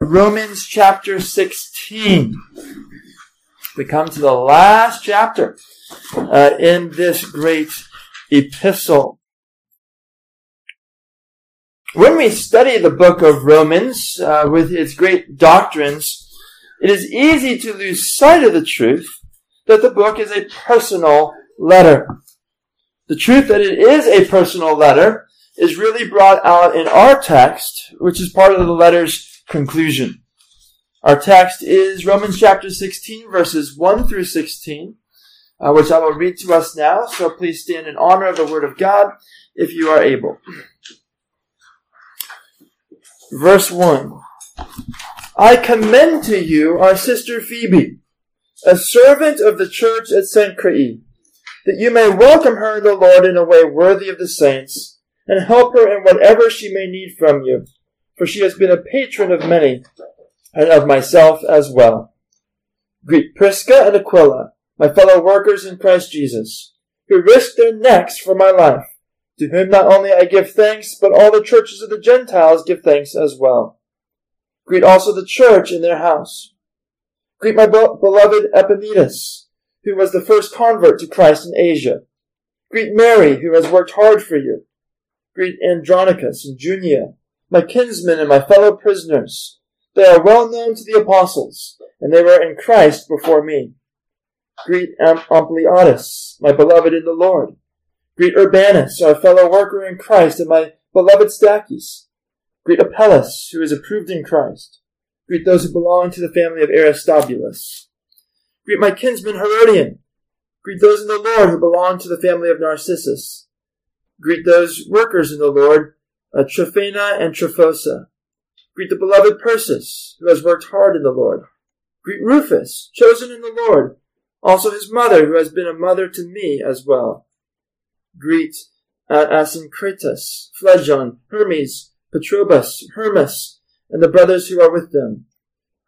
Romans chapter 16. We come to the last chapter uh, in this great epistle. When we study the book of Romans uh, with its great doctrines, it is easy to lose sight of the truth that the book is a personal letter. The truth that it is a personal letter is really brought out in our text, which is part of the letter's conclusion. Our text is Romans chapter 16, verses 1 through 16, uh, which I will read to us now. So please stand in honor of the Word of God if you are able. Verse 1 I commend to you our sister Phoebe, a servant of the church at Cenchreae, that you may welcome her in the Lord in a way worthy of the saints, and help her in whatever she may need from you, for she has been a patron of many, and of myself as well. Greet Prisca and Aquila, my fellow workers in Christ Jesus, who risked their necks for my life to whom not only I give thanks, but all the churches of the Gentiles give thanks as well. Greet also the church in their house. Greet my beloved Epaenetus, who was the first convert to Christ in Asia. Greet Mary, who has worked hard for you. Greet Andronicus and Junia, my kinsmen and my fellow prisoners. They are well known to the apostles, and they were in Christ before me. Greet Ampliatus, my beloved in the Lord. Greet Urbanus, our fellow worker in Christ, and my beloved Stachys. Greet Apelles, who is approved in Christ. Greet those who belong to the family of Aristobulus. Greet my kinsman Herodion. Greet those in the Lord who belong to the family of Narcissus. Greet those workers in the Lord, uh, Tryphena and Tryphosa. Greet the beloved Persis, who has worked hard in the Lord. Greet Rufus, chosen in the Lord, also his mother, who has been a mother to me as well. Greet uh, Asyncritus, Phlegon, Hermes, Patrobas, Hermas, and the brothers who are with them.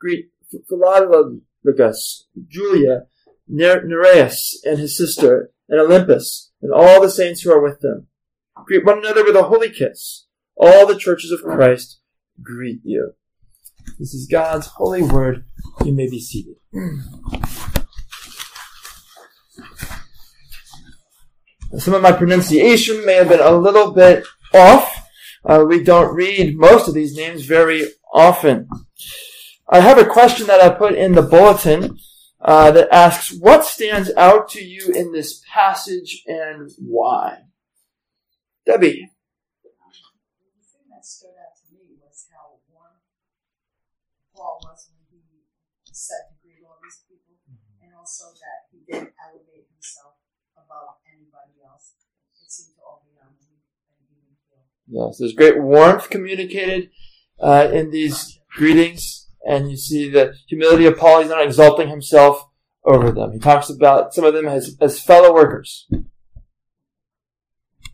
Greet Philologus, Julia, Nereus and his sister, and Olympas, and all the saints who are with them. Greet one another with a holy kiss. All the churches of Christ greet you. This is God's holy word. You may be seated. Some of my pronunciation may have been a little bit off. Uh, we don't read most of these names very often. I have a question that I put in the bulletin uh, that asks, "What stands out to you in this passage and why?" Debbie. The thing that stood out to me was how warm Paul was when he said to greet all these people, mm-hmm. and also that he didn't elevate himself above anybody else. It seemed to all be on him and even feel. Yes, there's great warmth communicated uh, in these greetings, and you see the humility of Paul. He's not exalting himself over them. He talks about some of them as, as fellow workers.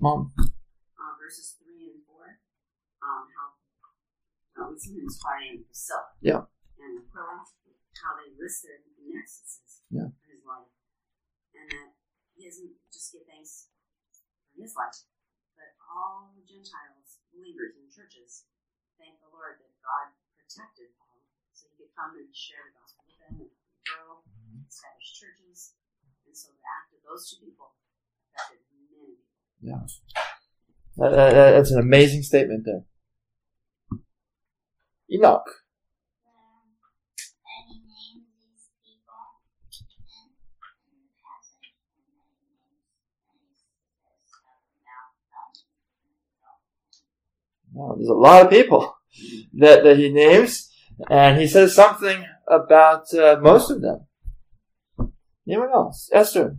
Mom. Uh, verses 3 and 4, um, how uh, we see him inspiring Priscilla. Yeah. And Aquila, how they risk their necks, yeah. for his life. And that he doesn't just give thanks for his life, but all the Gentiles, believers in churches, thank the Lord that God protected Paul so he could come and share the gospel with them and grow, establish churches. And so the act of those two people affected many. Yeah. that's an amazing statement there. Enoch. Well, there's a lot of people that, that he names, and he says something about uh, most of them. Anyone else? Esther.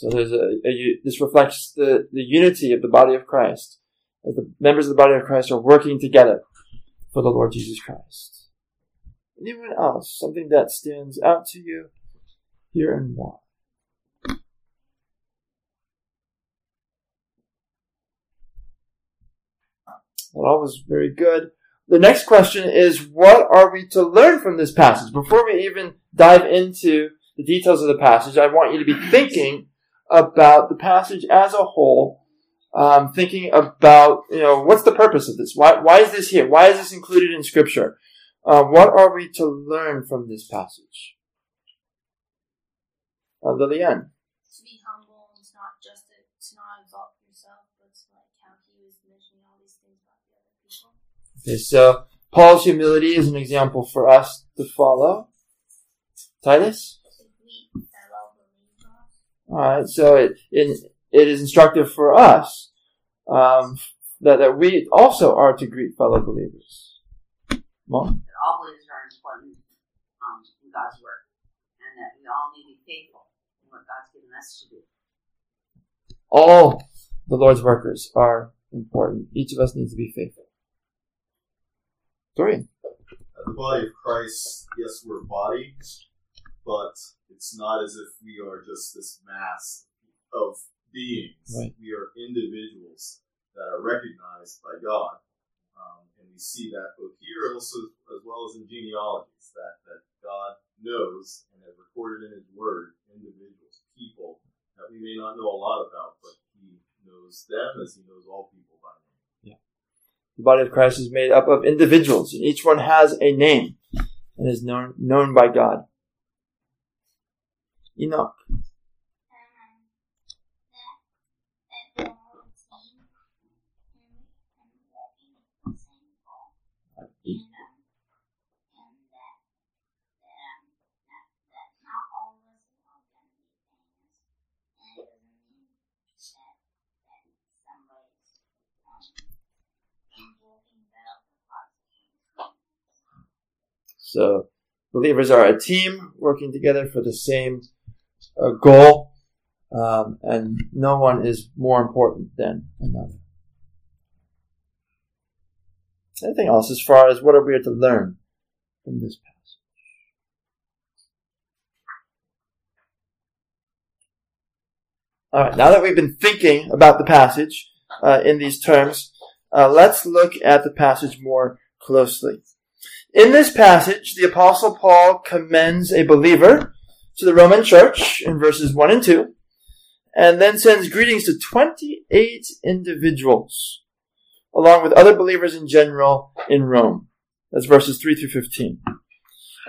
So there's a, a, this reflects the, the unity of the body of Christ as the members of the body of Christ are working together for the Lord Jesus Christ. Anyone else? Something that stands out to you here and why? Well, all was very good. the next question is, what are we to learn from this passage? Before we even dive into the details of the passage, I want you to be thinking about the passage as a whole, um, thinking about, you know, what's the purpose of this? Why, why is this here? Why is this included in Scripture? Uh, what are we to learn from this passage? Uh, Lillian. To be humble and not just to, to not exalt yourself, but to like how he was mentioning all these things about the other people. Okay, so Paul's humility is an example for us to follow. Titus? Alright, so it, it, it is instructive for us um, that, that we also are to greet fellow believers. Mom? That all believers are important um, in God's work, and that we all need to be faithful in what God's given us to do. All the Lord's workers are important. Each of us needs to be faithful. Dorian? the body of Christ, yes, we're bodies, but it's not as if we are just this mass of beings. Right. We are individuals that are recognized by God. Um, and we see that both here and also as well as in genealogies, that, that God knows and has recorded in His Word individuals, people that we may not know a lot about, but He knows them as He knows all people by name. Yeah. The body of Christ is made up of individuals, and each one has a name and is known, known by God. Enoch. So believers are a team working together for the same uh, goal, um, and no one is more important than another. Anything else as far as what are we to learn from this passage? All right, now that we've been thinking about the passage uh, in these terms, uh, let's look at the passage more closely. In this passage, the apostle Paul commends a believer to the Roman church in verses 1 and 2, and then sends greetings to 28 individuals, along with other believers in general in Rome. That's verses 3 through 15.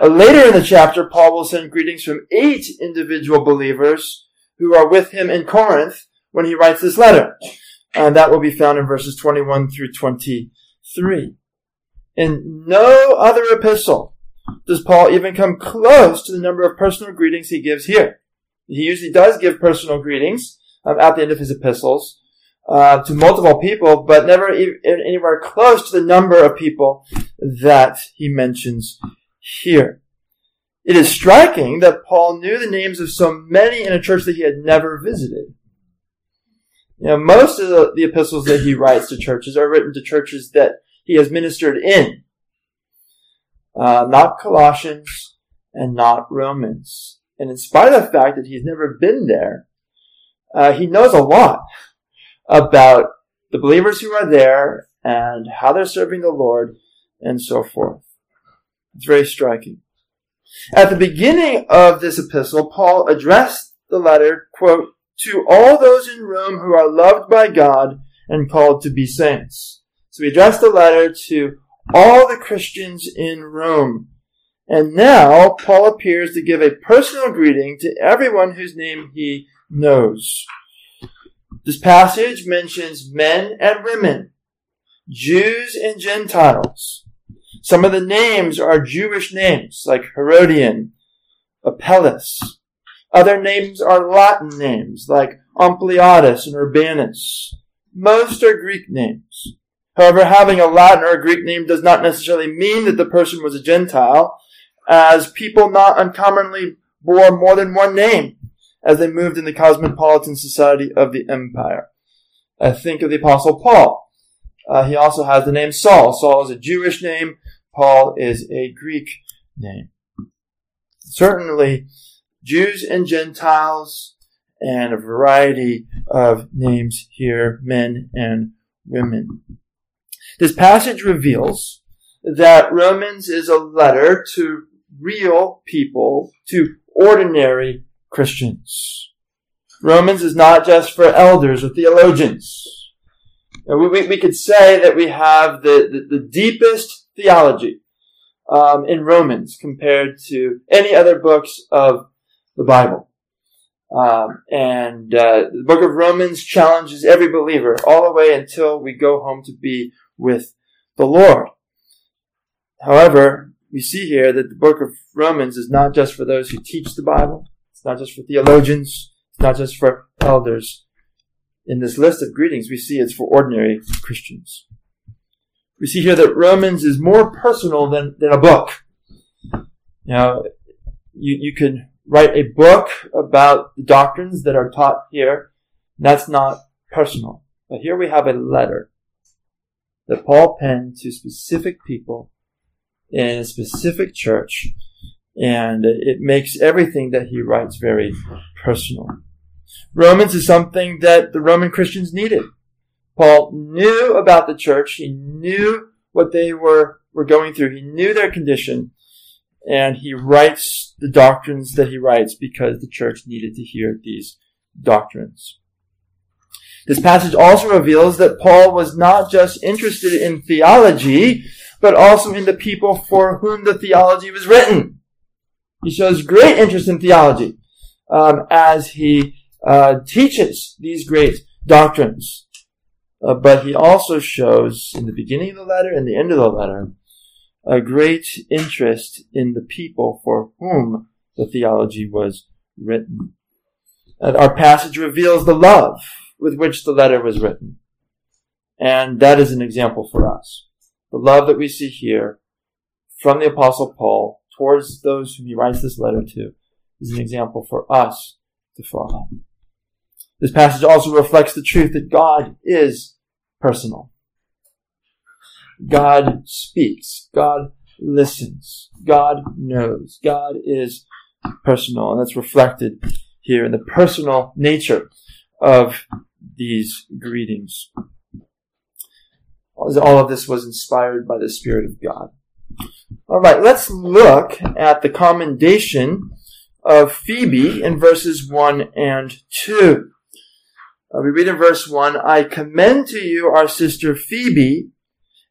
Uh, later in the chapter, Paul will send greetings from eight individual believers who are with him in Corinth when he writes this letter. And that will be found in verses 21 through 23. In no other epistle does Paul even come close to the number of personal greetings he gives here. He usually does give personal greetings um, at the end of his epistles uh, to multiple people, but never e- anywhere close to the number of people that he mentions here. It is striking that Paul knew the names of so many in a church that he had never visited. You know, most of the, the epistles that he writes to churches are written to churches that he has ministered in. Uh, not Colossians and not Romans. And in spite of the fact that he's never been there, uh, he knows a lot about the believers who are there and how they're serving the Lord and so forth. It's very striking. At the beginning of this epistle, Paul addressed the letter, quote, to all those in Rome who are loved by God and called to be saints. So he addressed the letter to all the Christians in Rome. And now Paul appears to give a personal greeting to everyone whose name he knows. This passage mentions men and women, Jews and Gentiles. Some of the names are Jewish names, like Herodion, Apelles. Other names are Latin names, like Ampliatus and Urbanus. Most are Greek names. However, having a Latin or a Greek name does not necessarily mean that the person was a Gentile, as people not uncommonly bore more than one name as they moved in the cosmopolitan society of the empire. I think of the Apostle Paul. Uh, he also has the name Saul. Saul is a Jewish name. Paul is a Greek name. Certainly, Jews and Gentiles and a variety of names here, men and women. This passage reveals that Romans is a letter to real people, to ordinary Christians. Romans is not just for elders or theologians. We, we, we could say that we have the, the, the deepest theology um, in Romans compared to any other books of the Bible. Um, and uh, the book of Romans challenges every believer all the way until we go home to be with the Lord. However, we see here that the book of Romans is not just for those who teach the Bible. It's not just for theologians. It's not just for elders. In this list of greetings, we see it's for ordinary Christians. We see here that Romans is more personal than, than a book. You know, you, you could write a book about the doctrines that are taught here. That's not personal. But here we have a letter that Paul penned to specific people in a specific church, and it makes everything that he writes very personal. Romans is something that the Roman Christians needed. Paul knew about the church. He knew what they were, were going through. He knew their condition. And he writes the doctrines that he writes because the church needed to hear these doctrines. This passage also reveals that Paul was not just interested in theology, but also in the people for whom the theology was written. He shows great interest in theology um, as he uh, teaches these great doctrines. Uh, but he also shows in the beginning of the letter and the end of the letter a great interest in the people for whom the theology was written. And our passage reveals the love with which the letter was written. And that is an example for us. The love that we see here from the apostle Paul towards those whom he writes this letter to is an example for us to follow. This passage also reflects the truth that God is personal. God speaks. God listens. God knows. God is personal. And that's reflected here in the personal nature of these greetings. All of this was inspired by the Spirit of God. All right, let's look at the commendation of Phoebe in verses 1 and 2. Uh, we read in verse 1, I commend to you our sister Phoebe,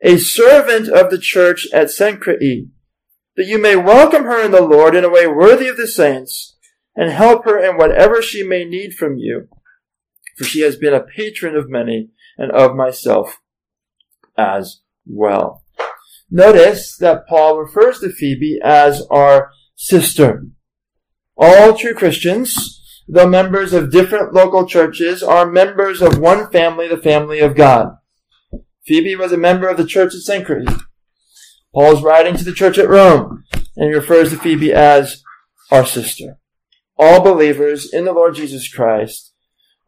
a servant of the church at Cenchreae, that you may welcome her in the Lord in a way worthy of the saints, and help her in whatever she may need from you for she has been a patron of many and of myself as well. Notice that Paul refers to Phoebe as our sister. All true Christians, though members of different local churches, are members of one family, the family of God. Phoebe was a member of the church at Cenchreae. Paul is writing to the church at Rome, and he refers to Phoebe as our sister. All believers in the Lord Jesus Christ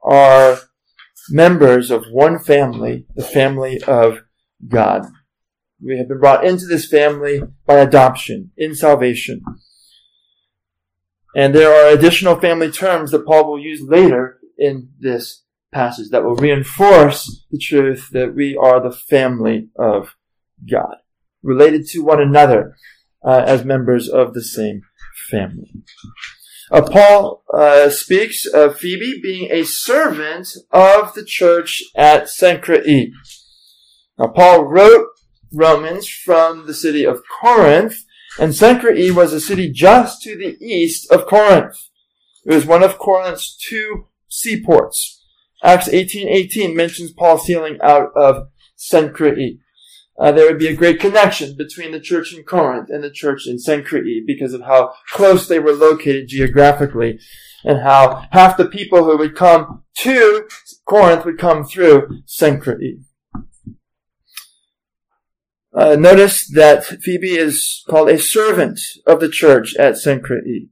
are members of one family, the family of God. We have been brought into this family by adoption, in salvation. And there are additional family terms that Paul will use later in this passage that will reinforce the truth that we are the family of God, related to one another uh, as members of the same family. Uh, Paul uh, speaks of Phoebe being a servant of the church at Cenchreae. Now, Paul wrote Romans from the city of Corinth, and Cenchreae was a city just to the east of Corinth. It was one of Corinth's two seaports. Acts 18:18 mentions Paul sailing out of Cenchreae uh, there would be a great connection between the church in Corinth and the church in Cenchreae because of how close they were located geographically and how half the people who would come to Corinth would come through Cenchreae. Uh, notice that Phoebe is called a servant of the church at Cenchreae.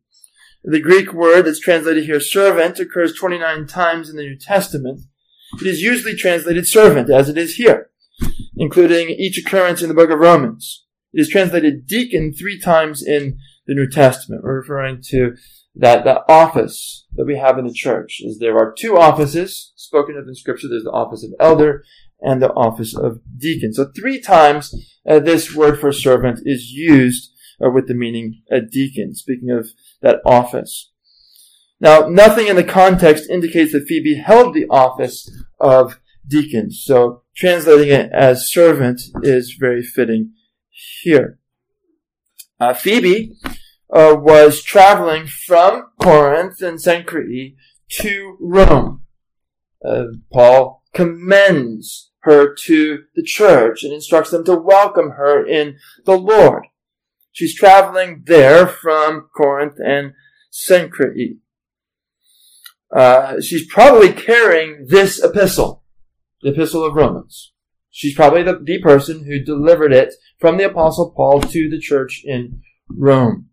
The Greek word that's translated here servant occurs 29 times in the New Testament. It is usually translated servant, as it is here including each occurrence in the book of Romans. It is translated deacon three times in the New Testament. We're referring to that, that office that we have in the church. Is there are two offices spoken of in scripture. There's the office of elder and the office of deacon. So three times uh, this word for servant is used uh, with the meaning a deacon, speaking of that office. Now, nothing in the context indicates that Phoebe held the office of deacon, so translating it as servant is very fitting here. Uh, Phoebe uh, was traveling from Corinth and Cenchreae to Rome. Uh, Paul commends her to the church and instructs them to welcome her in the Lord. She's traveling there from Corinth and Cenchreae. Uh, she's probably carrying this epistle, the epistle of Romans. She's probably the, the person who delivered it from the apostle Paul to the church in Rome.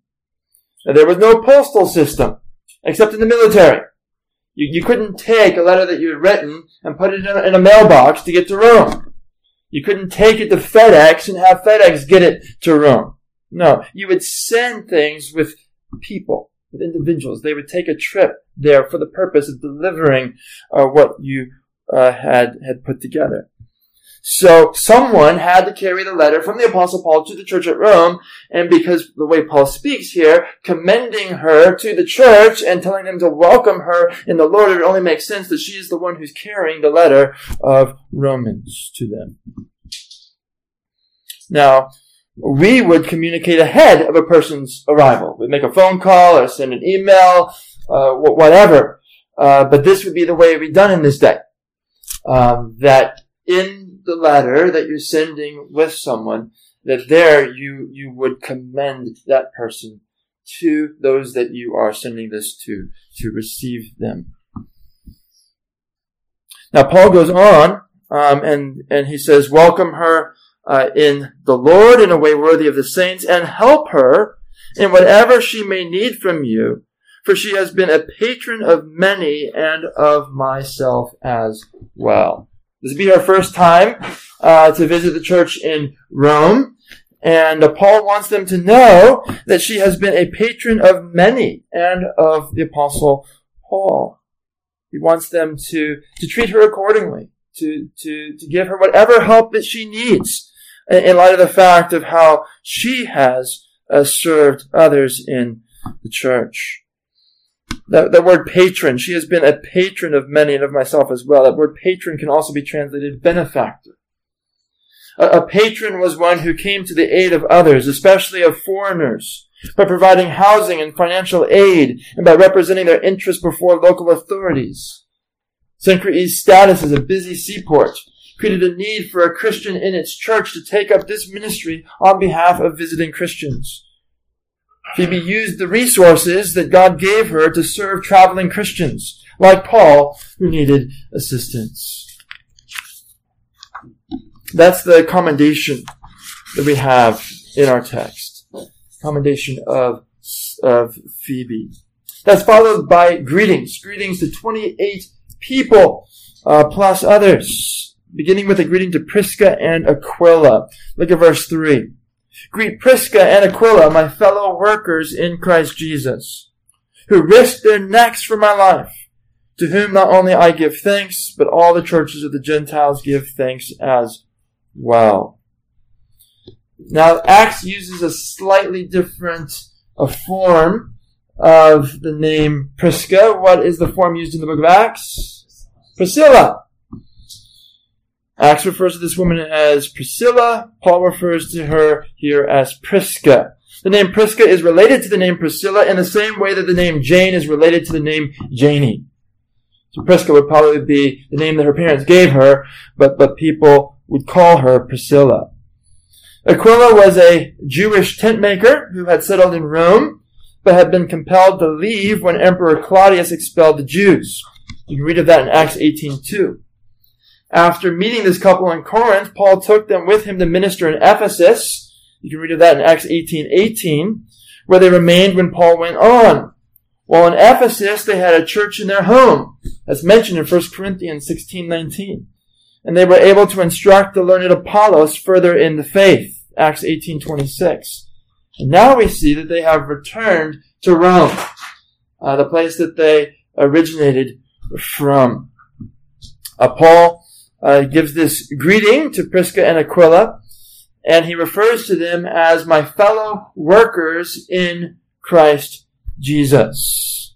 Now, there was no postal system, except in the military. You, you couldn't take a letter that you had written and put it in a, in a mailbox to get to Rome. You couldn't take it to FedEx and have FedEx get it to Rome. No, you would send things with people, with individuals. They would take a trip there for the purpose of delivering uh, what you uh, had had put together. So someone had to carry the letter from the apostle Paul to the church at Rome, and because the way Paul speaks here, commending her to the church and telling them to welcome her in the Lord, it only makes sense that she is the one who's carrying the letter of Romans to them. Now, we would communicate ahead of a person's arrival. We'd make a phone call or send an email, uh, whatever. Uh, but this would be the way it would be done in this day. Um, that in the letter that you're sending with someone, that there you, you would commend that person to those that you are sending this to, to receive them. Now Paul goes on, um, and, and he says, welcome her, uh, in the Lord in a way worthy of the saints and help her in whatever she may need from you, for she has been a patron of many and of myself as well. This will be her first time uh, to visit the church in Rome. And uh, Paul wants them to know that she has been a patron of many and of the apostle Paul. He wants them to, to treat her accordingly, to, to, to give her whatever help that she needs in light of the fact of how she has uh, served others in the church. That, that word patron, she has been a patron of many and of myself as well. That word patron can also be translated benefactor. A, a patron was one who came to the aid of others, especially of foreigners, by providing housing and financial aid and by representing their interests before local authorities. Cenchreae's status as a busy seaport created a need for a Christian in its church to take up this ministry on behalf of visiting Christians. Phoebe used the resources that God gave her to serve traveling Christians, like Paul, who needed assistance. That's the commendation that we have in our text. Commendation of, of Phoebe. That's followed by greetings. Greetings to 28 people, uh, plus others. Beginning with a greeting to Prisca and Aquila. Look at verse 3. Greet Prisca and Aquila, my fellow workers in Christ Jesus, who risked their necks for my life, to whom not only I give thanks, but all the churches of the Gentiles give thanks as well. Now, Acts uses a slightly different a form of the name Prisca. What is the form used in the book of Acts? Priscilla. Acts refers to this woman as Priscilla. Paul refers to her here as Prisca. The name Prisca is related to the name Priscilla in the same way that the name Jane is related to the name Janie. So Prisca would probably be the name that her parents gave her, but, but people would call her Priscilla. Aquila was a Jewish tent maker who had settled in Rome, but had been compelled to leave when Emperor Claudius expelled the Jews. You can read of that in Acts 18.2. After meeting this couple in Corinth, Paul took them with him to minister in Ephesus. You can read of that in Acts 18, 18, where they remained when Paul went on. While in Ephesus, they had a church in their home, as mentioned in 1 Corinthians 16, 19. And they were able to instruct the learned Apollos further in the faith, Acts 18, 26. And now we see that they have returned to Rome, uh, the place that they originated from. Uh, Paul uh, gives this greeting to Prisca and Aquila, and he refers to them as my fellow workers in Christ Jesus.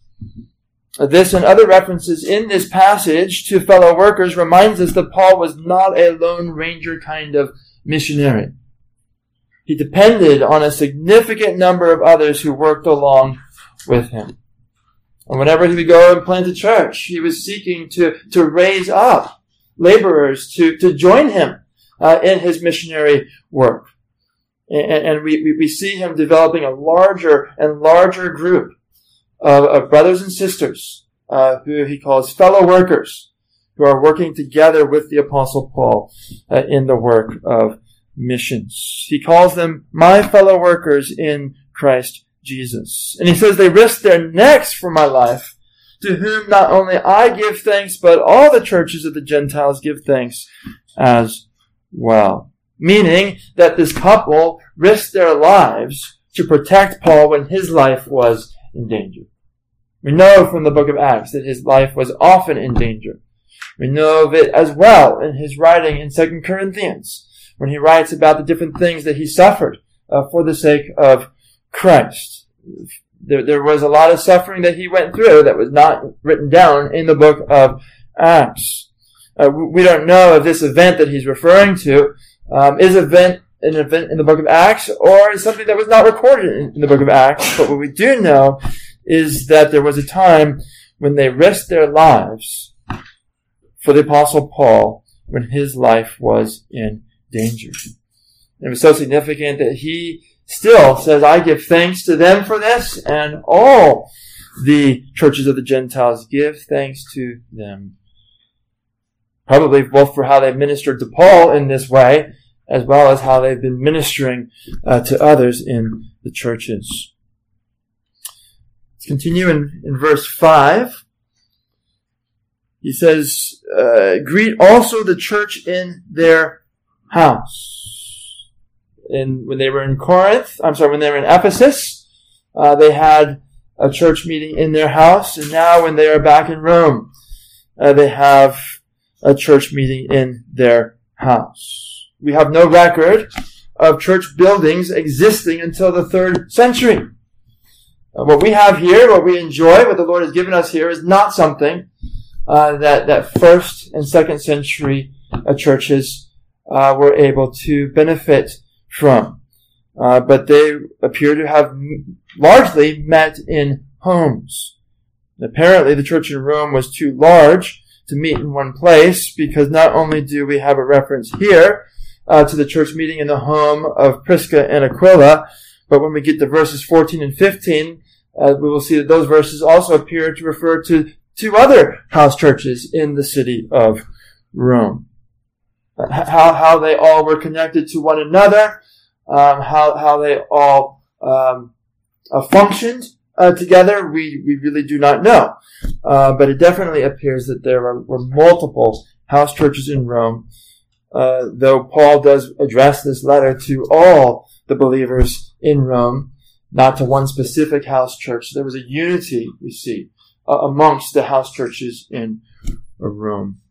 This and other references in this passage to fellow workers reminds us that Paul was not a lone ranger kind of missionary. He depended on a significant number of others who worked along with him. And whenever he would go and plant a church, he was seeking to, to raise up laborers to, to join him uh, in his missionary work. And, and we, we see him developing a larger and larger group of, of brothers and sisters uh, who he calls fellow workers who are working together with the apostle Paul uh, in the work of missions. He calls them my fellow workers in Christ Jesus. And he says they risk their necks for my life, to whom not only I give thanks, but all the churches of the Gentiles give thanks as well. Meaning that this couple risked their lives to protect Paul when his life was in danger. We know from the book of Acts that his life was often in danger. We know of it as well in his writing in 2 Corinthians, when he writes about the different things that he suffered uh, for the sake of Christ. There, there was a lot of suffering that he went through that was not written down in the book of Acts. Uh, we don't know if this event that he's referring to um, is event an event in the book of Acts or is something that was not recorded in, in the book of Acts. But what we do know is that there was a time when they risked their lives for the apostle Paul when his life was in danger. It was so significant that he still says, I give thanks to them for this, and all the churches of the Gentiles give thanks to them. Probably both for how they ministered to Paul in this way, as well as how they've been ministering uh, to others in the churches. Let's continue in, in verse 5. He says, uh, Greet also the church in their house. And when they were in Corinth, I'm sorry, when they were in Ephesus, uh, they had a church meeting in their house, and now when they are back in Rome, uh, they have a church meeting in their house. We have no record of church buildings existing until the third century. Uh, what we have here, what we enjoy, what the Lord has given us here is not something uh, that that first and second century uh, churches uh, were able to benefit from, uh, but they appear to have largely met in homes. Apparently, the church in Rome was too large to meet in one place because not only do we have a reference here uh, to the church meeting in the home of Prisca and Aquila, but when we get to verses 14 and 15, uh, we will see that those verses also appear to refer to two other house churches in the city of Rome. How, how they all were connected to one another, um, how, how they all um, uh, functioned uh, together, we, we really do not know. Uh, but it definitely appears that there were, were multiple house churches in Rome, uh, though Paul does address this letter to all the believers in Rome, not to one specific house church. There was a unity, we see, amongst the house churches in Rome.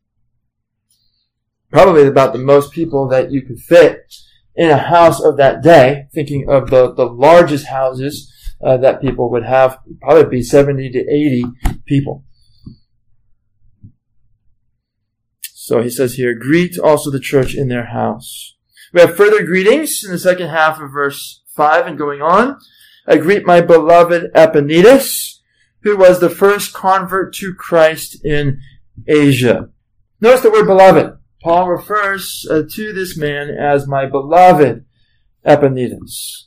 Probably about the most people that you could fit in a house of that day, thinking of the, the largest houses uh, that people would have, probably be 70 to 80 people. So he says here, greet also the church in their house. We have further greetings in the second half of verse 5 and going on. I greet my beloved Epaenetus, who was the first convert to Christ in Asia. Notice the word beloved. Paul refers uh, to this man as my beloved Epaenetus.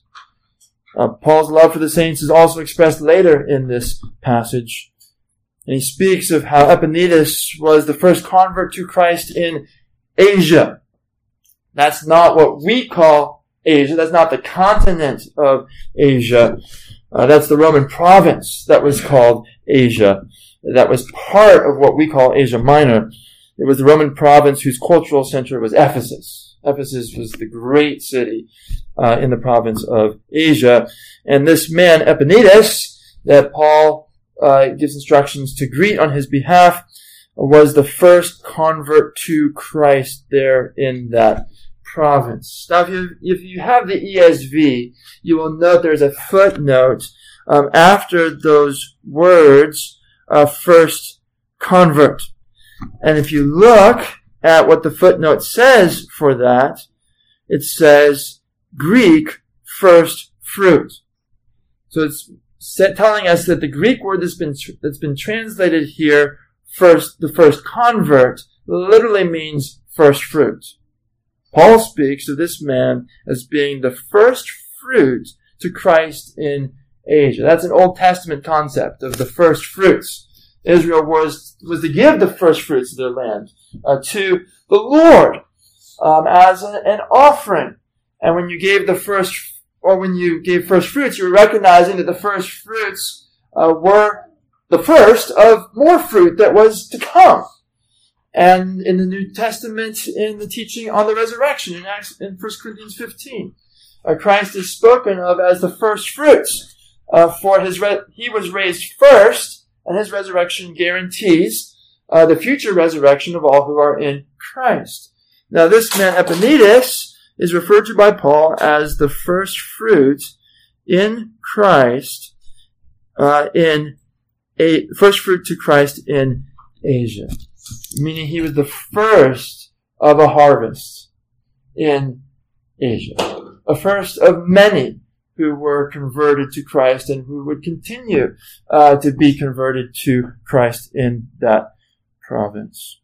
Uh, Paul's love for the saints is also expressed later in this passage. And he speaks of how Epaenetus was the first convert to Christ in Asia. That's not what we call Asia. That's not the continent of Asia. Uh, that's the Roman province that was called Asia. That was part of what we call Asia Minor. It was the Roman province whose cultural center was Ephesus. Ephesus was the great city uh, in the province of Asia. And this man, Epaenetus, that Paul uh, gives instructions to greet on his behalf, was the first convert to Christ there in that province. Now, if you, if you have the ESV, you will note there's a footnote um, after those words, uh, first convert. And if you look at what the footnote says for that, it says Greek first fruit. So it's telling us that the Greek word that's been, that's been translated here, first, the first convert, literally means first fruit. Paul speaks of this man as being the first fruit to Christ in Asia. That's an Old Testament concept of the first fruits. Israel was, was to give the first fruits of their land uh, to the Lord um, as an, an offering. And when you gave the first, or when you gave first fruits, you were recognizing that the first fruits uh, were the first of more fruit that was to come. And in the New Testament, in the teaching on the resurrection in, Acts, in 1 Corinthians 15, uh, Christ is spoken of as the first fruits. Uh, for his re- he was raised first, and his resurrection guarantees uh, the future resurrection of all who are in Christ. Now, this man Epaenetus is referred to by Paul as the first fruit in Christ, uh, in a first fruit to Christ in Asia meaning he was the first of a harvest in Asia. A first of many who were converted to Christ and who would continue uh, to be converted to Christ in that province.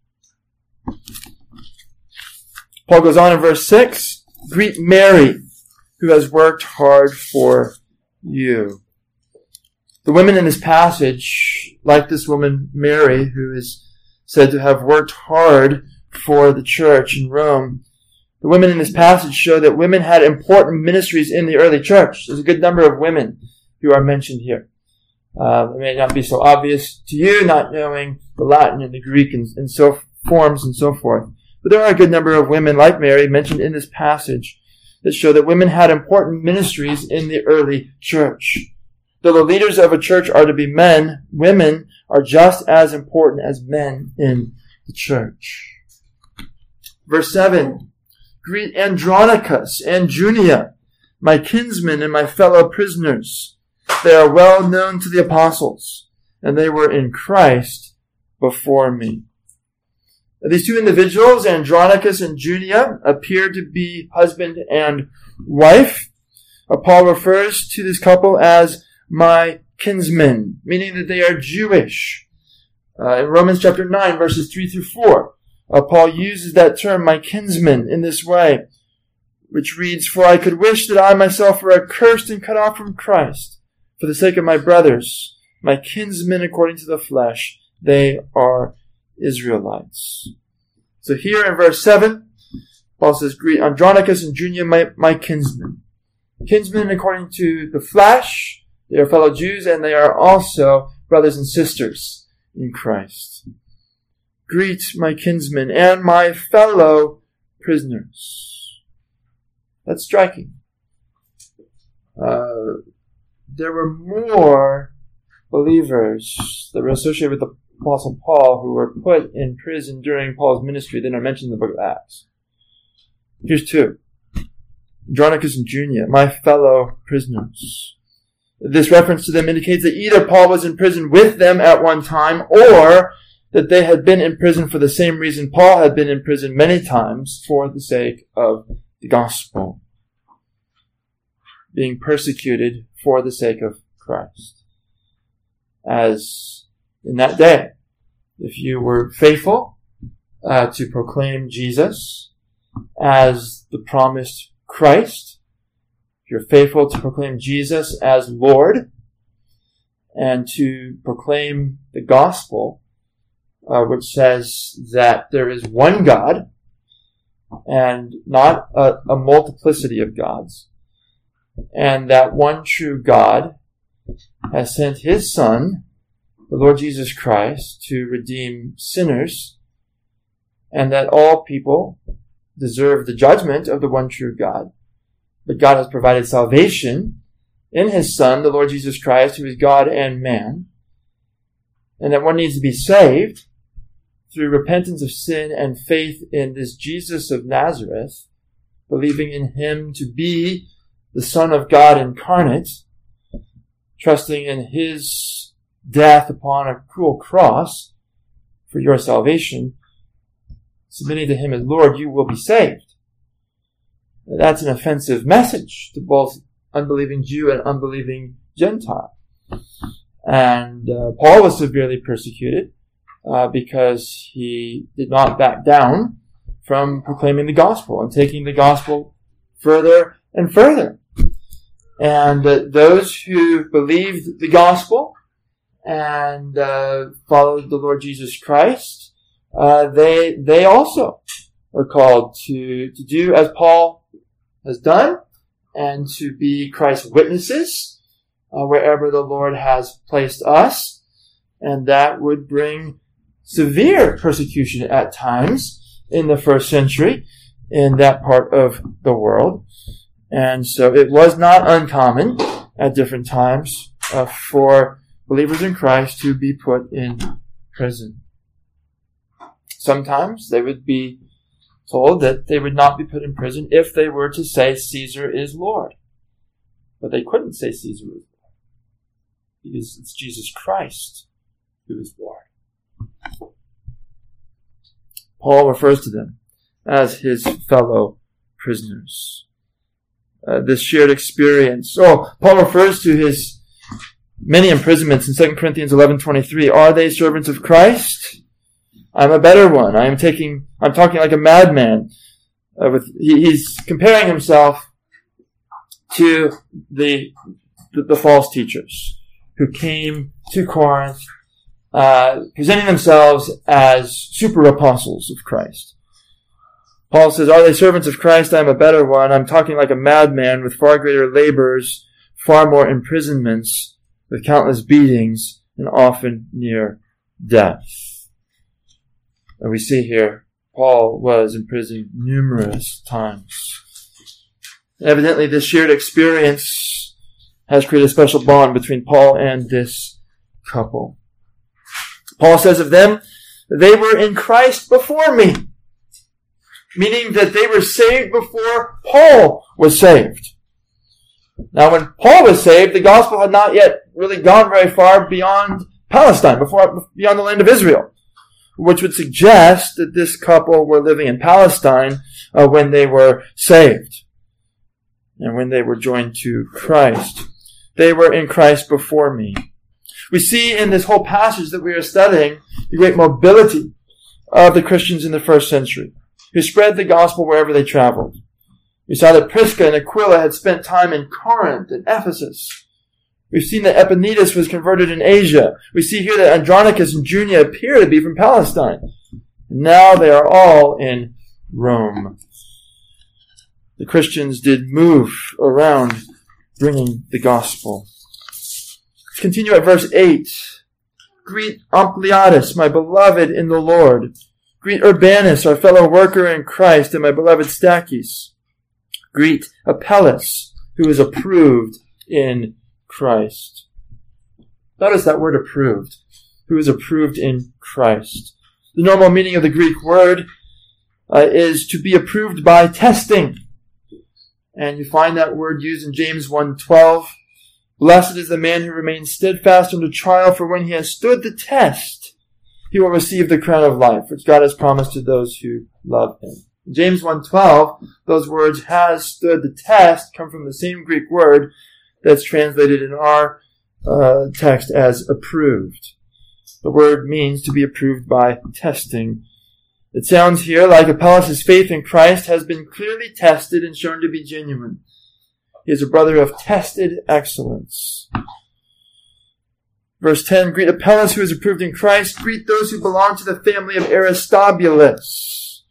Paul goes on in verse 6 Greet Mary, who has worked hard for you. The women in this passage, like this woman Mary, who is said to have worked hard for the church in Rome. The women in this passage show that women had important ministries in the early church. There's a good number of women who are mentioned here. Uh, it may not be so obvious to you, not knowing the Latin and the Greek and, and so forms and so forth. But there are a good number of women like Mary mentioned in this passage that show that women had important ministries in the early church. Though the leaders of a church are to be men, women are just as important as men in the church. Verse 7 Greet Andronicus and Junia, my kinsmen and my fellow prisoners. They are well known to the apostles, and they were in Christ before me. These two individuals, Andronicus and Junia, appear to be husband and wife. Paul refers to this couple as my kinsmen, meaning that they are Jewish. Uh, in Romans chapter 9, verses 3 through 4, uh, Paul uses that term, my kinsmen, in this way, which reads, For I could wish that I myself were accursed and cut off from Christ, for the sake of my brothers, my kinsmen according to the flesh, they are Israelites. So here in verse 7, Paul says, Greet Andronicus and Junia, my, my kinsmen. Kinsmen according to the flesh, they are fellow Jews and they are also brothers and sisters in Christ. Greet my kinsmen and my fellow prisoners. That's striking. Uh, there were more believers that were associated with the Apostle Paul who were put in prison during Paul's ministry than are mentioned in the book of Acts. Here's two. Andronicus and Junia, my fellow prisoners. This reference to them indicates that either Paul was in prison with them at one time or that they had been in prison for the same reason Paul had been in prison many times for the sake of the gospel. Being persecuted for the sake of Christ. As in that day, if you were faithful uh, to proclaim Jesus as the promised Christ, if you're faithful to proclaim Jesus as Lord and to proclaim the gospel, uh, which says that there is one God and not a, a multiplicity of gods, and that one true God has sent his Son, the Lord Jesus Christ, to redeem sinners, and that all people deserve the judgment of the one true God. But God has provided salvation in His Son, the Lord Jesus Christ, who is God and man, and that one needs to be saved through repentance of sin and faith in this Jesus of Nazareth, believing in him to be the Son of God incarnate, trusting in his death upon a cruel cross for your salvation, submitting to him as Lord, you will be saved. That's an offensive message to both unbelieving Jew and unbelieving Gentile. And uh, Paul was severely persecuted uh, because he did not back down from proclaiming the gospel and taking the gospel further and further. And uh, those who believed the gospel and uh, followed the Lord Jesus Christ, uh, they they also are called to to do as Paul has done and to be Christ's witnesses uh, wherever the Lord has placed us, and that would bring severe persecution at times in the first century in that part of the world. And so it was not uncommon at different times uh, for believers in Christ to be put in prison. Sometimes they would be told that they would not be put in prison if they were to say Caesar is Lord. But they couldn't say Caesar is Lord. Because it's Jesus Christ who is Lord. Paul refers to them as his fellow prisoners. Uh, this shared experience. Oh, Paul refers to his many imprisonments in 2 Corinthians 11:23. Are they servants of Christ? I'm a better one. I am taking. I'm talking like a madman. Uh, with he, he's comparing himself to the, the the false teachers who came to Corinth uh, presenting themselves as super apostles of Christ. Paul says, Are they servants of Christ? I am a better one. I'm talking like a madman with far greater labors, far more imprisonments, with countless beatings, and often near death. And we see here, Paul was imprisoned numerous times. Evidently, this shared experience has created a special bond between Paul and this couple. Paul says of them, they were in Christ before me. Meaning that they were saved before Paul was saved. Now when Paul was saved, the gospel had not yet really gone very far beyond Palestine, before, beyond the land of Israel. Which would suggest that this couple were living in Palestine uh, when they were saved. And when they were joined to Christ. They were in Christ before me. We see in this whole passage that we are studying the great mobility of the Christians in the first century, who spread the gospel wherever they traveled. We saw that Prisca and Aquila had spent time in Corinth and Ephesus. We've seen that Epaenetus was converted in Asia. We see here that Andronicus and Junia appear to be from Palestine. Now they are all in Rome. The Christians did move around bringing the gospel continue at verse 8. Greet Ampliatus, my beloved in the Lord. Greet Urbanus, our fellow worker in Christ, and my beloved Stachys. Greet Apelles, who is approved in Christ. Notice that word approved. Who is approved in Christ. The normal meaning of the Greek word uh, is to be approved by testing. And you find that word used in James 1.12 Blessed is the man who remains steadfast under trial, for when he has stood the test, he will receive the crown of life, which God has promised to those who love him. James 1.12, those words, has stood the test, come from the same Greek word that's translated in our uh, text as approved. The word means to be approved by testing. It sounds here like Apelles' faith in Christ has been clearly tested and shown to be genuine. He is a brother of tested excellence. Verse 10, greet Apelles who is approved in Christ. Greet those who belong to the family of Aristobulus.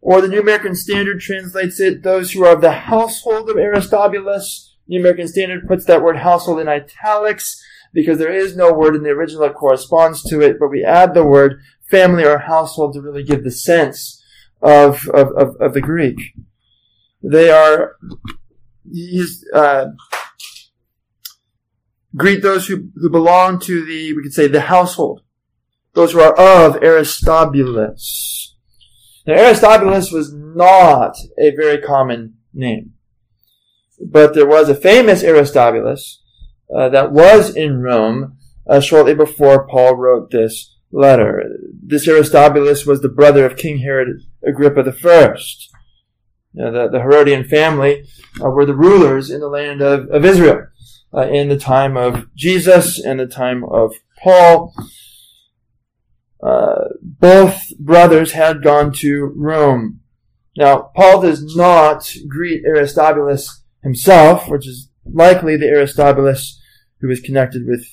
Or the New American Standard translates it, those who are of the household of Aristobulus. New American Standard puts that word household in italics because there is no word in the original that corresponds to it, but we add the word family or household to really give the sense of, of, of, of the Greek. They are he's uh, greet those who, who belong to the we could say the household those who are of Aristobulus. Now, Aristobulus was not a very common name, but there was a famous Aristobulus uh, that was in Rome uh, shortly before Paul wrote this letter. This Aristobulus was the brother of King Herod Agrippa I. Know, the, the Herodian family uh, were the rulers in the land of, of Israel uh, in the time of Jesus and the time of Paul. Uh, both brothers had gone to Rome. Now, Paul does not greet Aristobulus himself, which is likely the Aristobulus who was connected with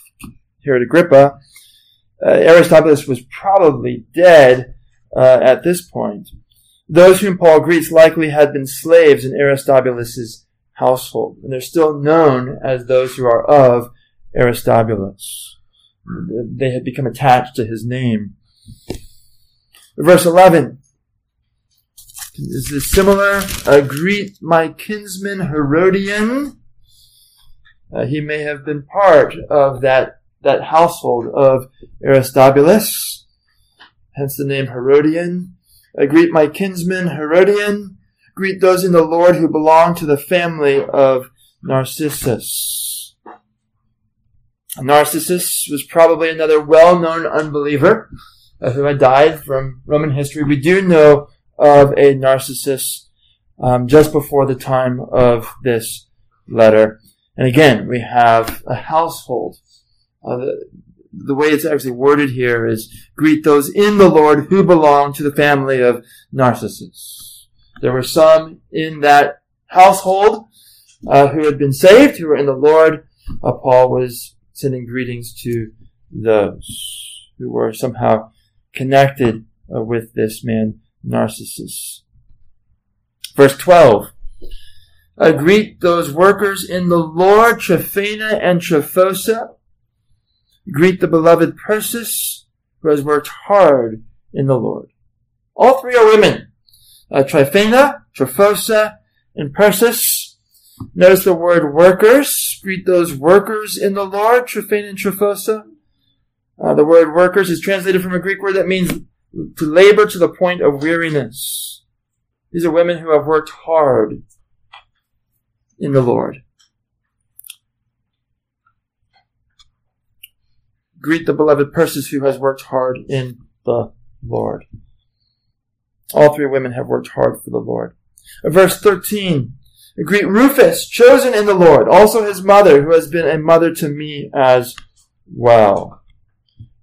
Herod Agrippa. Uh, Aristobulus was probably dead uh, at this point. Those whom Paul greets likely had been slaves in Aristobulus's household, and they're still known as those who are of Aristobulus. They had become attached to his name. Verse 11 is this similar. Uh, greet my kinsman Herodian. Uh, he may have been part of that, that household of Aristobulus, hence the name Herodian. I greet my kinsman Herodian. Greet those in the Lord who belong to the family of Narcissus. Narcissus was probably another well-known unbeliever uh, who had died from Roman history. We do know of a Narcissus um, just before the time of this letter. And again, we have a household. Uh, the way it's actually worded here is greet those in the Lord who belong to the family of Narcissus. There were some in that household uh, who had been saved, who were in the Lord. Uh, Paul was sending greetings to those who were somehow connected uh, with this man, Narcissus. Verse 12. Uh, greet those workers in the Lord, Tryphena and Tryphosa, Greet the beloved Persis, who has worked hard in the Lord. All three are women. Uh, Tryphena, Tryphosa, and Persis. Notice the word workers. Greet those workers in the Lord, Tryphena and Tryphosa. Uh, the word workers is translated from a Greek word that means to labor to the point of weariness. These are women who have worked hard in the Lord. Greet the beloved Persis who has worked hard in the Lord. All three women have worked hard for the Lord. Verse 13. Greet Rufus, chosen in the Lord, also his mother, who has been a mother to me as well.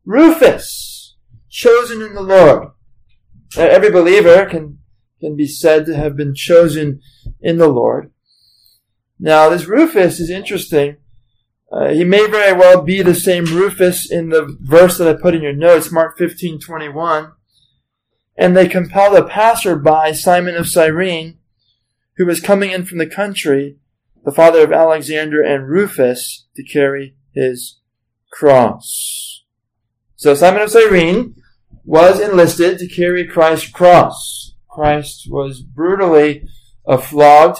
Rufus, chosen in the Lord. Uh, every believer can, can be said to have been chosen in the Lord. Now, this Rufus is interesting uh, he may very well be the same Rufus in the verse that I put in your notes, Mark 15, 21. And they compelled a passerby, Simon of Cyrene, who was coming in from the country, the father of Alexander and Rufus, to carry his cross. So Simon of Cyrene was enlisted to carry Christ's cross. Christ was brutally uh, flogged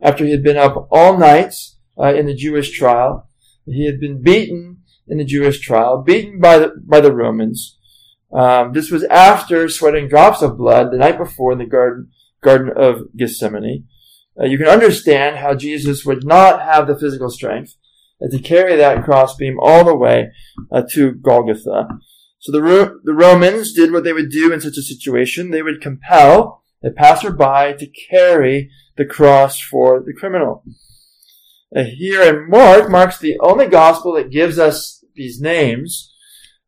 after he had been up all night uh, in the Jewish trial. He had been beaten in the Jewish trial, beaten by the, by the Romans. Um, this was after sweating drops of blood the night before in the garden, garden of Gethsemane. Uh, you can understand how Jesus would not have the physical strength uh, to carry that crossbeam all the way uh, to Golgotha. So the, Ro- the Romans did what they would do in such a situation. They would compel a passerby to carry the cross for the criminal. Here in Mark, Mark's the only gospel that gives us these names.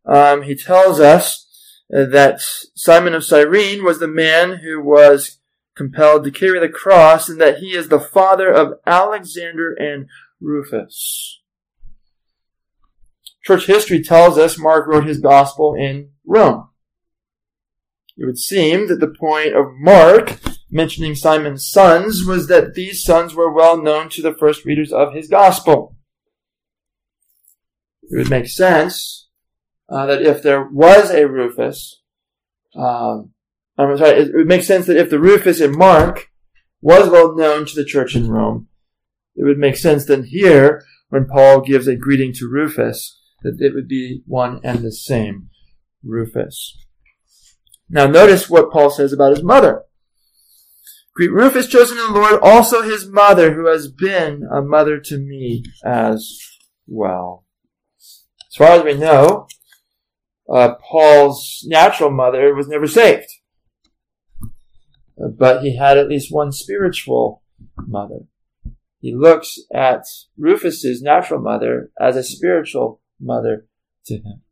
Um, he tells us that Simon of Cyrene was the man who was compelled to carry the cross and that he is the father of Alexander and Rufus. Church history tells us Mark wrote his gospel in Rome. It would seem that the point of Mark mentioning Simon's sons was that these sons were well known to the first readers of his gospel. It would make sense uh, that if there was a Rufus, um, I'm sorry, it would make sense that if the Rufus in Mark was well known to the church in Rome, it would make sense then here, when Paul gives a greeting to Rufus, that it would be one and the same Rufus. Now notice what Paul says about his mother. Greet Rufus, chosen in the Lord, also his mother, who has been a mother to me as well. As far as we know, uh, Paul's natural mother was never saved. But he had at least one spiritual mother. He looks at Rufus's natural mother as a spiritual mother to him.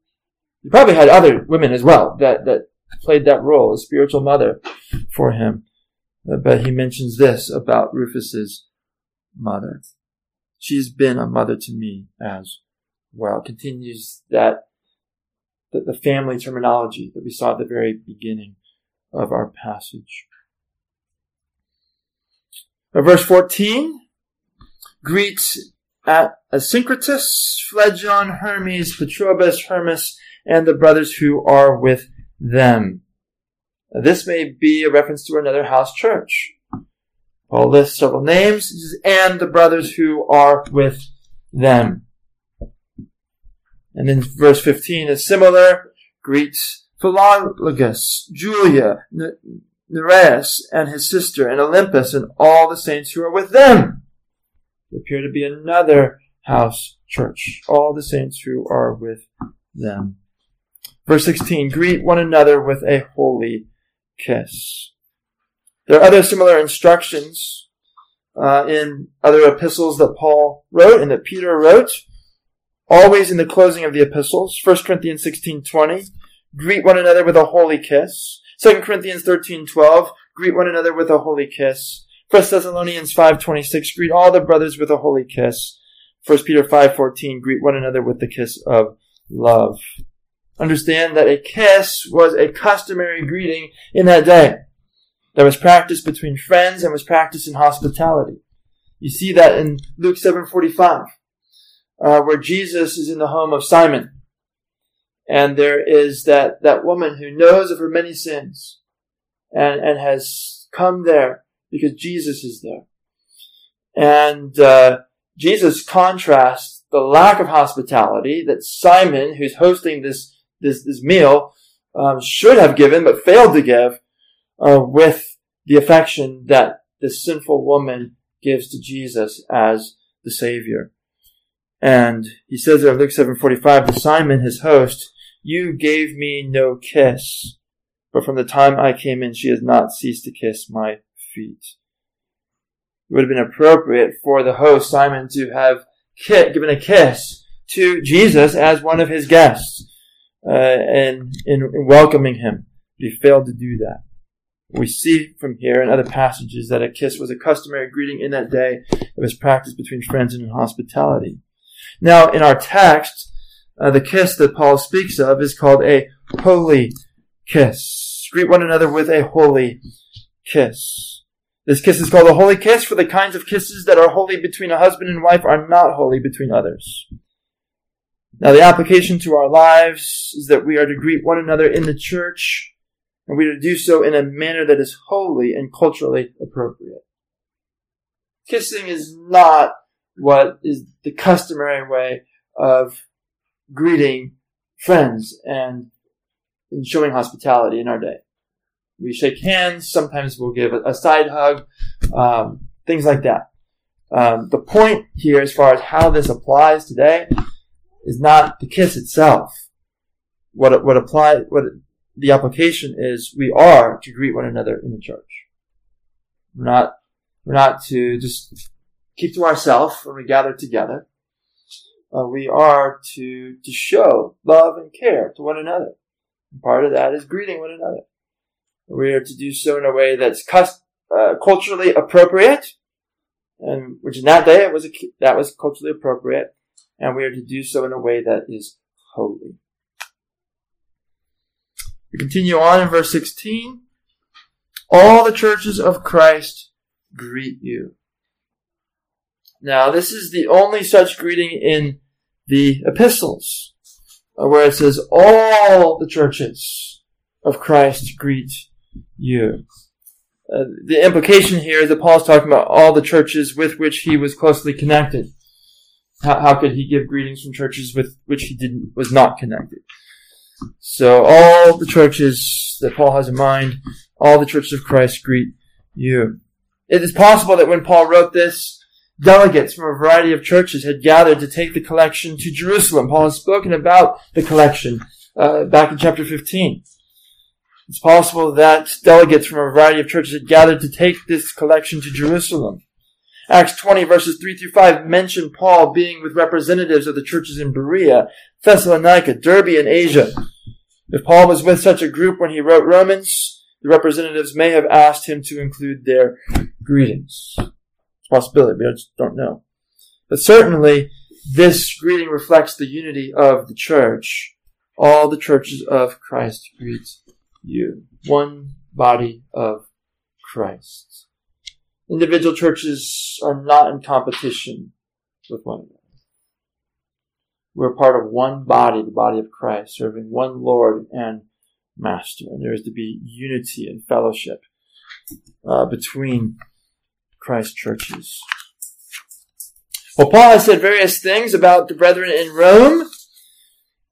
He probably had other women as well that, that played that role, a spiritual mother for him. Uh, but he mentions this about Rufus's mother. She's been a mother to me as well. Continues that the, the family terminology that we saw at the very beginning of our passage. verse 14 greets at Asyncritus, Phlegon, Hermes, Patrobas, Hermas, and the brothers who are with them. This may be a reference to another house church. Paul lists several names, and the brothers who are with them. And then verse 15 is similar, greets Philologus, Julia, Nereus, and his sister, and Olympas, and all the saints who are with them. There appear to be another house church, all the saints who are with them. Verse 16, greet one another with a holy kiss. There are other similar instructions uh, in other epistles that Paul wrote and that Peter wrote, always in the closing of the epistles. 1 Corinthians 16:20, greet one another with a holy kiss. 2 Corinthians 13:12, greet one another with a holy kiss. 1 Thessalonians 5:26, greet all the brothers with a holy kiss. 1 Peter 5:14, greet one another with the kiss of love. Understand that a kiss was a customary greeting in that day. That was practiced between friends and was practiced in hospitality. You see that in Luke 7:45, uh, where Jesus is in the home of Simon, and there is that that woman who knows of her many sins, and and has come there because Jesus is there, and uh, Jesus contrasts the lack of hospitality that Simon, who's hosting this this, this meal um, should have given but failed to give uh, with the affection that the sinful woman gives to Jesus as the Savior. And he says there in Luke 7.45 to Simon, his host, You gave me no kiss, but from the time I came in, she has not ceased to kiss my feet. It would have been appropriate for the host, Simon, to have given a kiss to Jesus as one of his guests and in, in welcoming him. But he failed to do that. We see from here and other passages that a kiss was a customary greeting in that day. It was practiced between friends and in hospitality. Now, in our text, uh, the kiss that Paul speaks of is called a holy kiss. Greet one another with a holy kiss. This kiss is called a holy kiss, for the kinds of kisses that are holy between a husband and wife are not holy between others. Now, the application to our lives is that we are to greet one another in the church, and we are to do so in a manner that is holy and culturally appropriate. Kissing is not what is the customary way of greeting friends and showing hospitality in our day. We shake hands, sometimes we'll give a side hug, um, things like that. Um, the point here, as far as how this applies today, is not the kiss itself. What what apply what the application is, we are to greet one another in the church. We're not we're not to just keep to ourselves when we gather together. Uh, we are to to show love and care to one another. And part of that is greeting one another. We are to do so in a way that's cust- uh, culturally appropriate, and which in that day it was a, that was culturally appropriate, and we are to do so in a way that is holy. We continue on in verse 16. All the churches of Christ greet you. Now, this is the only such greeting in the epistles, uh, where it says, All the churches of Christ greet you. Uh, the implication here is that Paul is talking about all the churches with which he was closely connected. How, how could he give greetings from churches with which he didn't was not connected? So all the churches that Paul has in mind, all the churches of Christ greet you. It is possible that when Paul wrote this, delegates from a variety of churches had gathered to take the collection to Jerusalem. Paul has spoken about the collection uh, back in chapter 15. It's possible that delegates from a variety of churches had gathered to take this collection to Jerusalem. Acts 20 verses 3 through 5 mention Paul being with representatives of the churches in Berea, Thessalonica, Derbe, and Asia. If Paul was with such a group when he wrote Romans, the representatives may have asked him to include their greetings. It's a possibility, but I just don't know. But certainly, this greeting reflects the unity of the church. All the churches of Christ greet you. One body of Christ. Individual churches are not in competition with one another. We're part of one body, the body of Christ, serving one Lord and Master. And there is to be unity and fellowship uh, between Christ churches. Well, Paul has said various things about the brethren in Rome.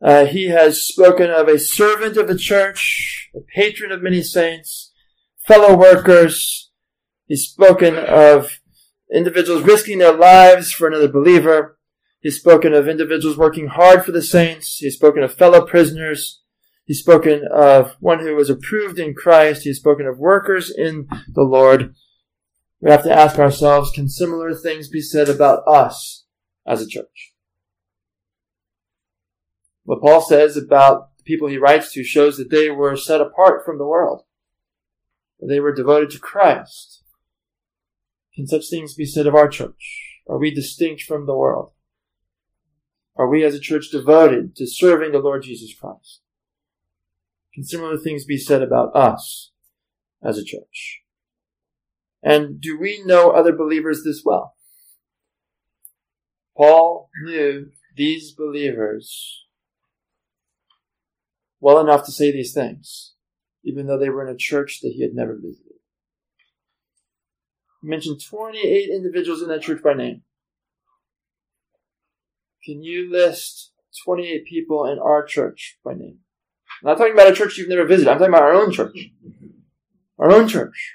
Uh, he has spoken of a servant of the church, a patron of many saints, fellow workers. He's spoken of individuals risking their lives for another believer. He's spoken of individuals working hard for the saints. He's spoken of fellow prisoners. He's spoken of one who was approved in Christ. He's spoken of workers in the Lord. We have to ask ourselves, can similar things be said about us as a church? What Paul says about the people he writes to shows that they were set apart from the world. They were devoted to Christ. Can such things be said of our church? Are we distinct from the world? Are we as a church devoted to serving the Lord Jesus Christ? Can similar things be said about us as a church? And do we know other believers this well? Paul knew these believers well enough to say these things, even though they were in a church that he had never visited. Mentioned 28 individuals in that church by name. Can you list 28 people in our church by name? I'm not talking about a church you've never visited. I'm talking about our own church. Our own church.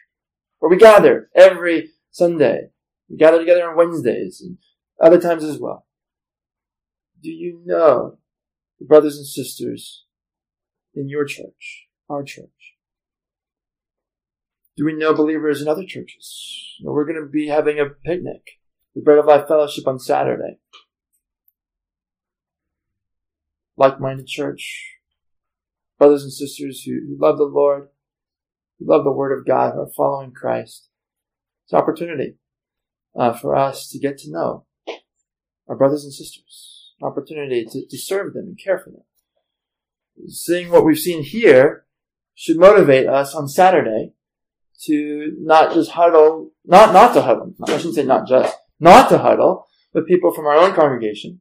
Where we gather every Sunday. We gather together on Wednesdays and other times as well. Do you know the brothers and sisters in your church, our church? Do we know believers in other churches? we're going to be having a picnic, the Bread of Life Fellowship on Saturday. Like-minded church, brothers and sisters who, who love the Lord, who love the Word of God, who are following Christ. It's an opportunity uh, for us to get to know our brothers and sisters, an opportunity to, to serve them and care for them seeing what we've seen here should motivate us on Saturday to not just huddle, not, not to huddle, I shouldn't say not just, not to huddle, but people from our own congregation,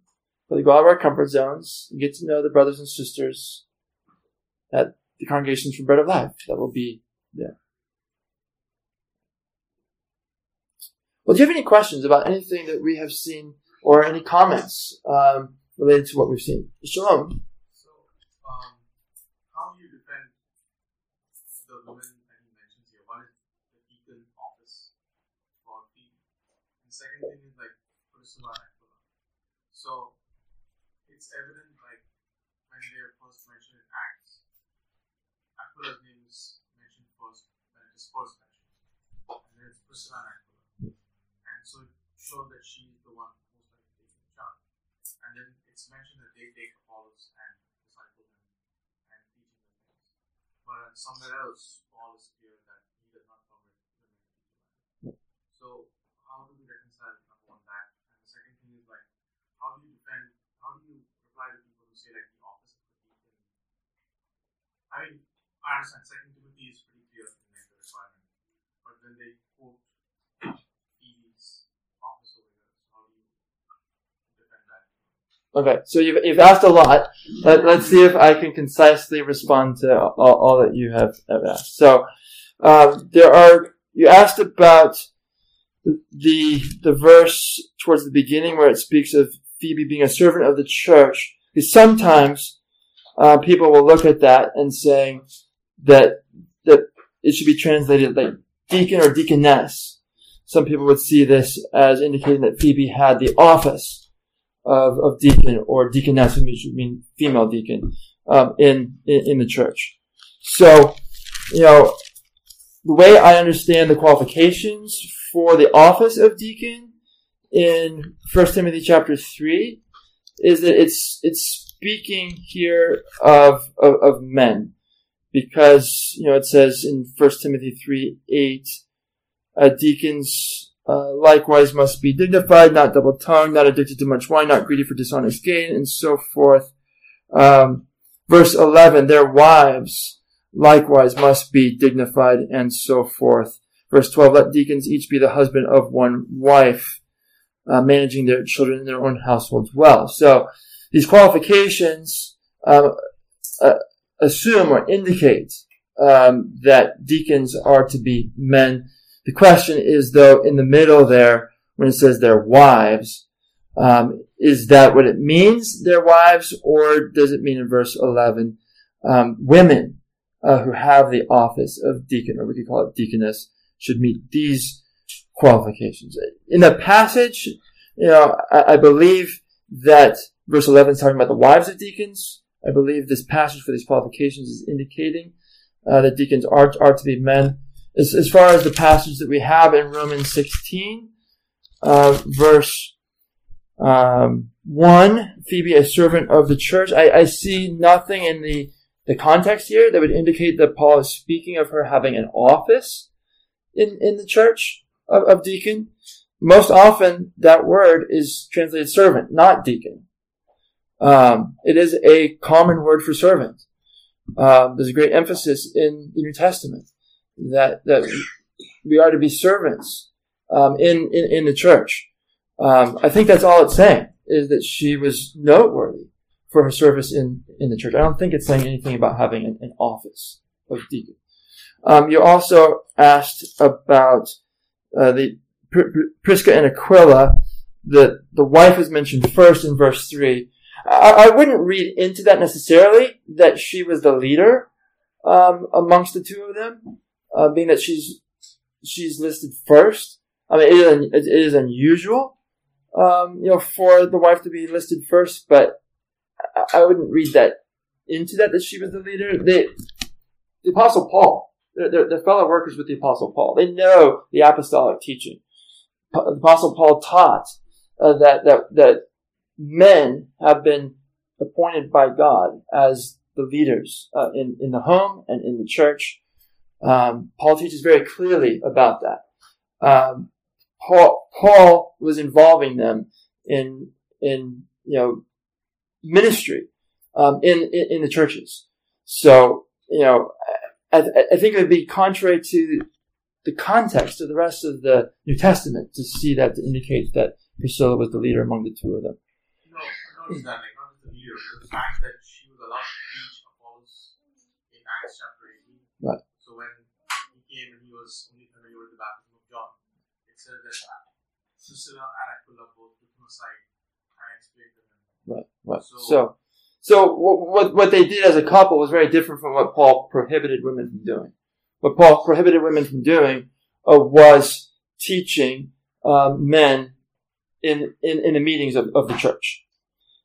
but to go out of our comfort zones and get to know the brothers and sisters at the congregations for Bread of Life that will be there. Well, do you have any questions about anything that we have seen or any comments um, related to what we've seen? Shalom. second thing is like Priscilla and Aquila. So it's evident like when they are first mentioned in Acts, Aquila's name is mentioned first when it is first mentioned. And then it's Priscilla and And so it shows that she is the one most likely taking charge. And then it's mentioned that they take Apollos and disciple him and teach him the things. But somewhere else, Paul is clear that he does not permit women to teach So how do we reconcile number one that? And the second thing is like, how do you defend? How do you reply to people who say like the office of the deacon? I mean, I understand. Second Timothy is pretty clear in the requirement, but then they quote Phoebe's office over here. So how do you defend that? Okay, so you've, you've asked a lot. Let, let's see if I can concisely respond to all, all that you have, have asked. So, um, there are, you asked about the the verse towards the beginning where it speaks of Phoebe being a servant of the church Because sometimes uh, people will look at that and saying that that it should be translated like deacon or deaconess. Some people would see this as indicating that Phoebe had the office of, of deacon or deaconess, which would mean female deacon, um, in, in in the church. So, you know, the way I understand the qualifications for the office of deacon in 1 Timothy chapter 3 is that it's, it's speaking here of, of, of men. Because, you know, it says in 1 Timothy 3, 8, uh, deacons, uh, likewise must be dignified, not double-tongued, not addicted to much wine, not greedy for dishonest gain, and so forth. Um, verse 11, their wives likewise must be dignified, and so forth. Verse 12, let deacons each be the husband of one wife, uh, managing their children in their own households well. So, these qualifications um, uh, assume or indicate um, that deacons are to be men. The question is, though, in the middle there, when it says their wives, um, is that what it means, their wives, or does it mean in verse 11, um, women uh, who have the office of deacon, or we could call it deaconess, should meet these qualifications? In the passage, you know, I, I believe that verse 11 is talking about the wives of deacons. I believe this passage for these qualifications is indicating uh, that deacons are, are to be men. As, as far as the passage that we have in Romans 16, uh, verse um, 1, Phoebe, a servant of the church, I, I see nothing in the, the context here that would indicate that Paul is speaking of her having an office in, in the church of, of deacon. Most often, that word is translated servant, not deacon. Um, it is a common word for servant. Um, there's a great emphasis in the New Testament that that we are to be servants um, in, in, in the church. Um, I think that's all it's saying is that she was noteworthy for her service in in the church. I don't think it's saying anything about having an, an office of deacon. Um, you also asked about uh, the Prisca and Aquila. The the wife is mentioned first in verse three. I, I wouldn't read into that necessarily that she was the leader um, amongst the two of them, uh, being that she's she's listed first. I mean, it is, it is unusual, um, you know, for the wife to be listed first, but I, I wouldn't read that into that that she was the leader. They, the Apostle Paul, they're, they're, fellow workers with the Apostle Paul. They know the apostolic teaching. The Apostle Paul taught uh, that that that men have been appointed by God as the leaders uh, in, in the home and in the church. Um, Paul teaches very clearly about that. Um, Paul, Paul was involving them in, in, you know, ministry, um, in, in, in, the churches. So, you know, I, I think it would be contrary to the context of the rest of the New Testament to see that to indicate that Priscilla was the leader among the two of them not that, like not just the leader, but the fact that she was allowed to teach Apollos in Acts chapter 18. Right. So when he came and he was only with the baptism of John, it that Priscilla and Aquila both took him aside and explained to him. Right, right. So, so, so what, what they did as a couple was very different from what Paul prohibited women from doing. What Paul prohibited women from doing uh, was teaching um, men in, in, in the meetings of, of the church.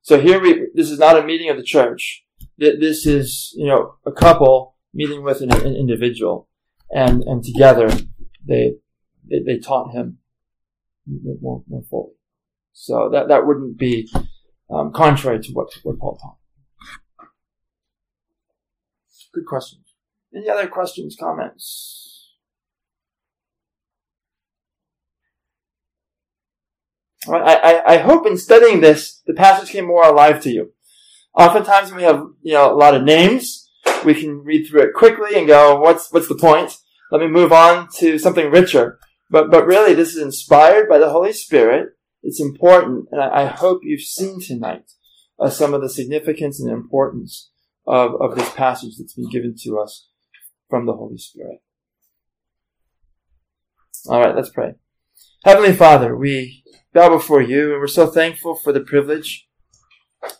So here we, this is not a meeting of the church. This is, you know, a couple meeting with an, an individual and, and together they, they, they taught him more, more fully. So that, that wouldn't be um, contrary to what, what Paul taught. Good question. Any other questions, comments? I, I, I hope in studying this, the passage came more alive to you. Oftentimes we have, you know, a lot of names, we can read through it quickly and go, what's, what's the point? Let me move on to something richer. But, but really, this is inspired by the Holy Spirit. It's important, and I, I hope you've seen tonight uh, some of the significance and importance of, of this passage that's been given to us from the Holy Spirit. All right, let's pray. Heavenly Father, we bow before you, and we're so thankful for the privilege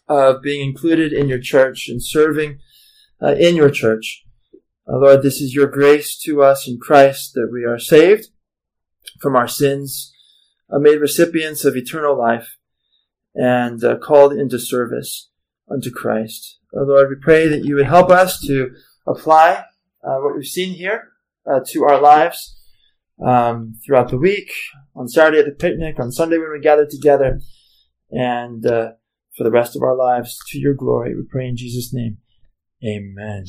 of being included in your church and serving uh, in your church. Uh, Lord, this is your grace to us in Christ that we are saved from our sins, uh, made recipients of eternal life, and uh, called into service unto Christ. Uh, Lord, we pray that you would help us to apply uh, what we've seen here to our lives um, throughout the week, on Saturday at the picnic, on Sunday when we gather together, and for the rest of our lives to your glory. We pray in Jesus' name. Amen.